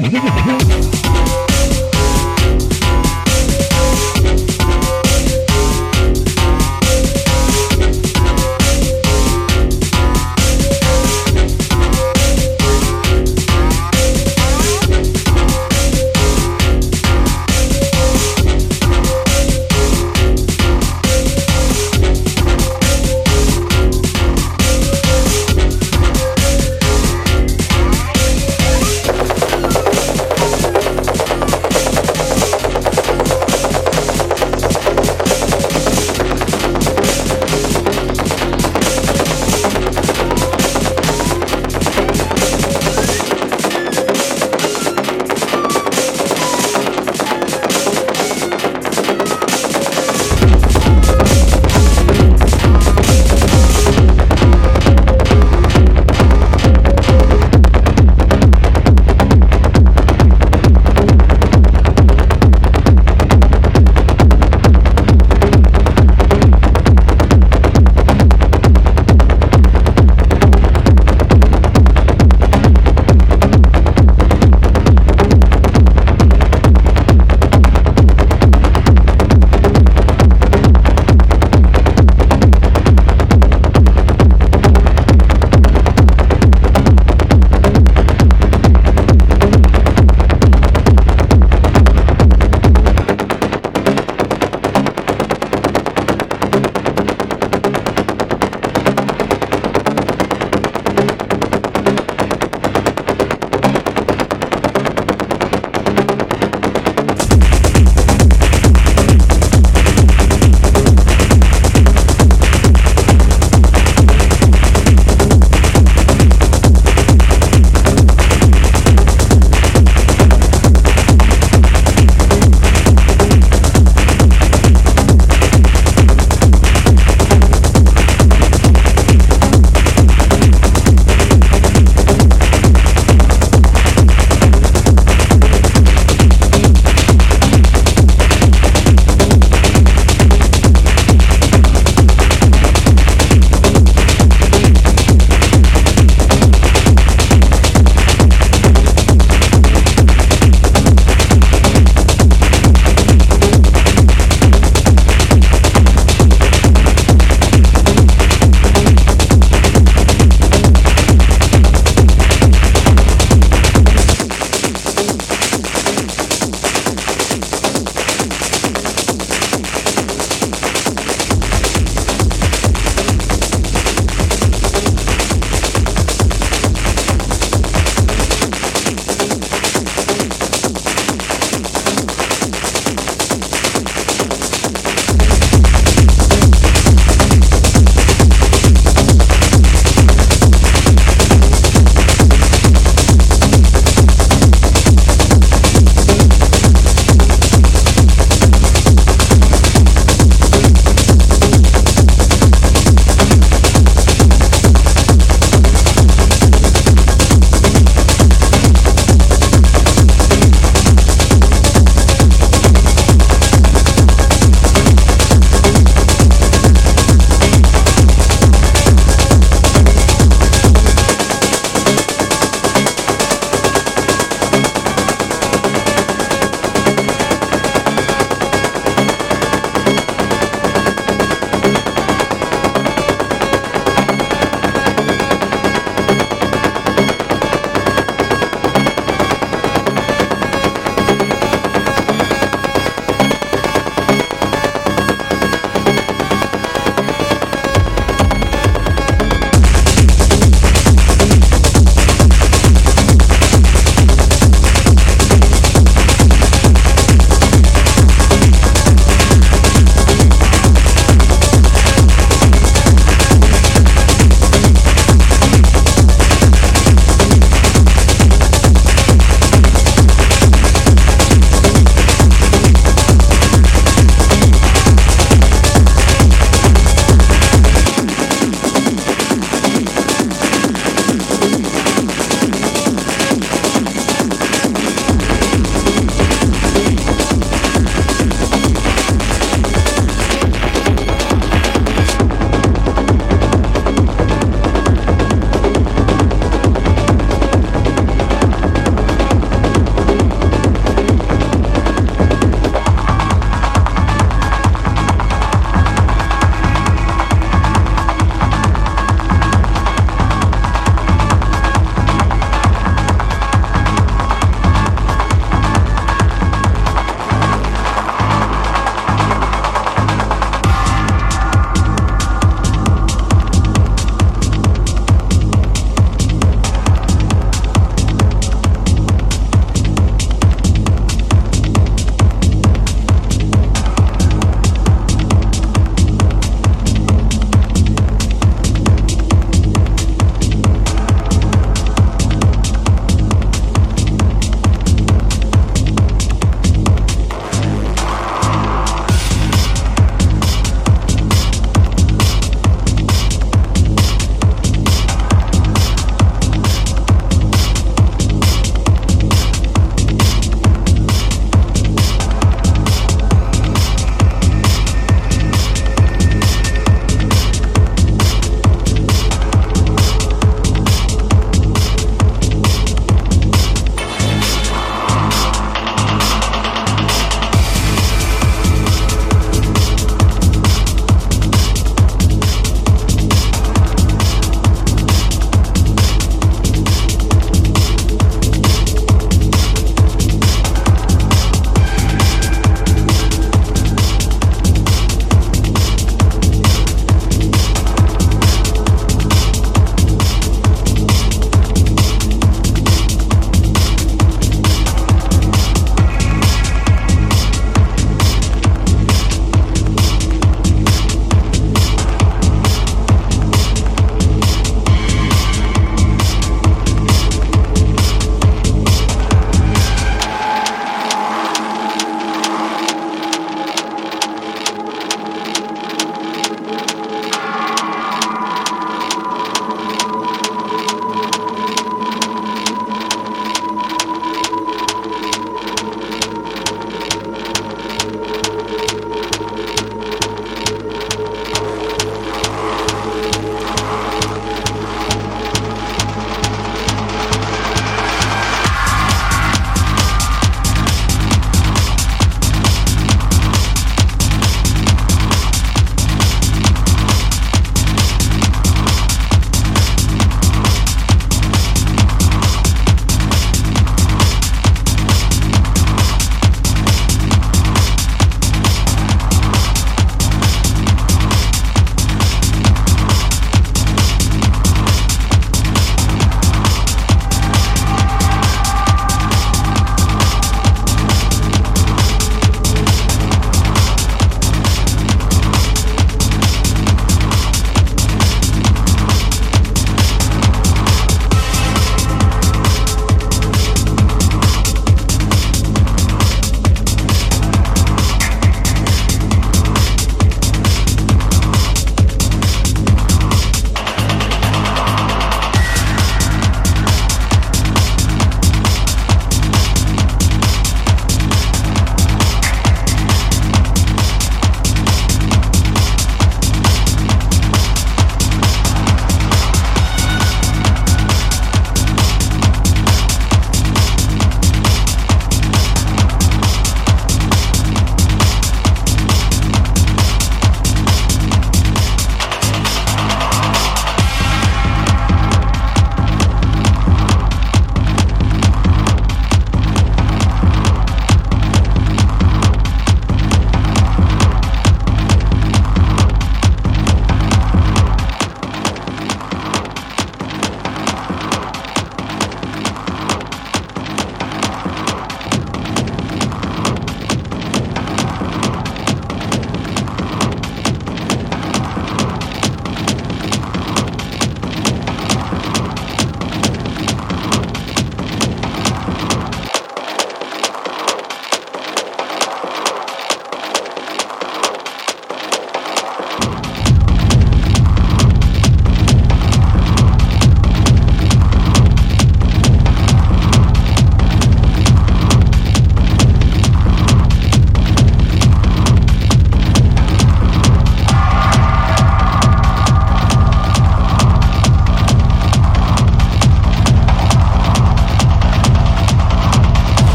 ¡Mira, mira!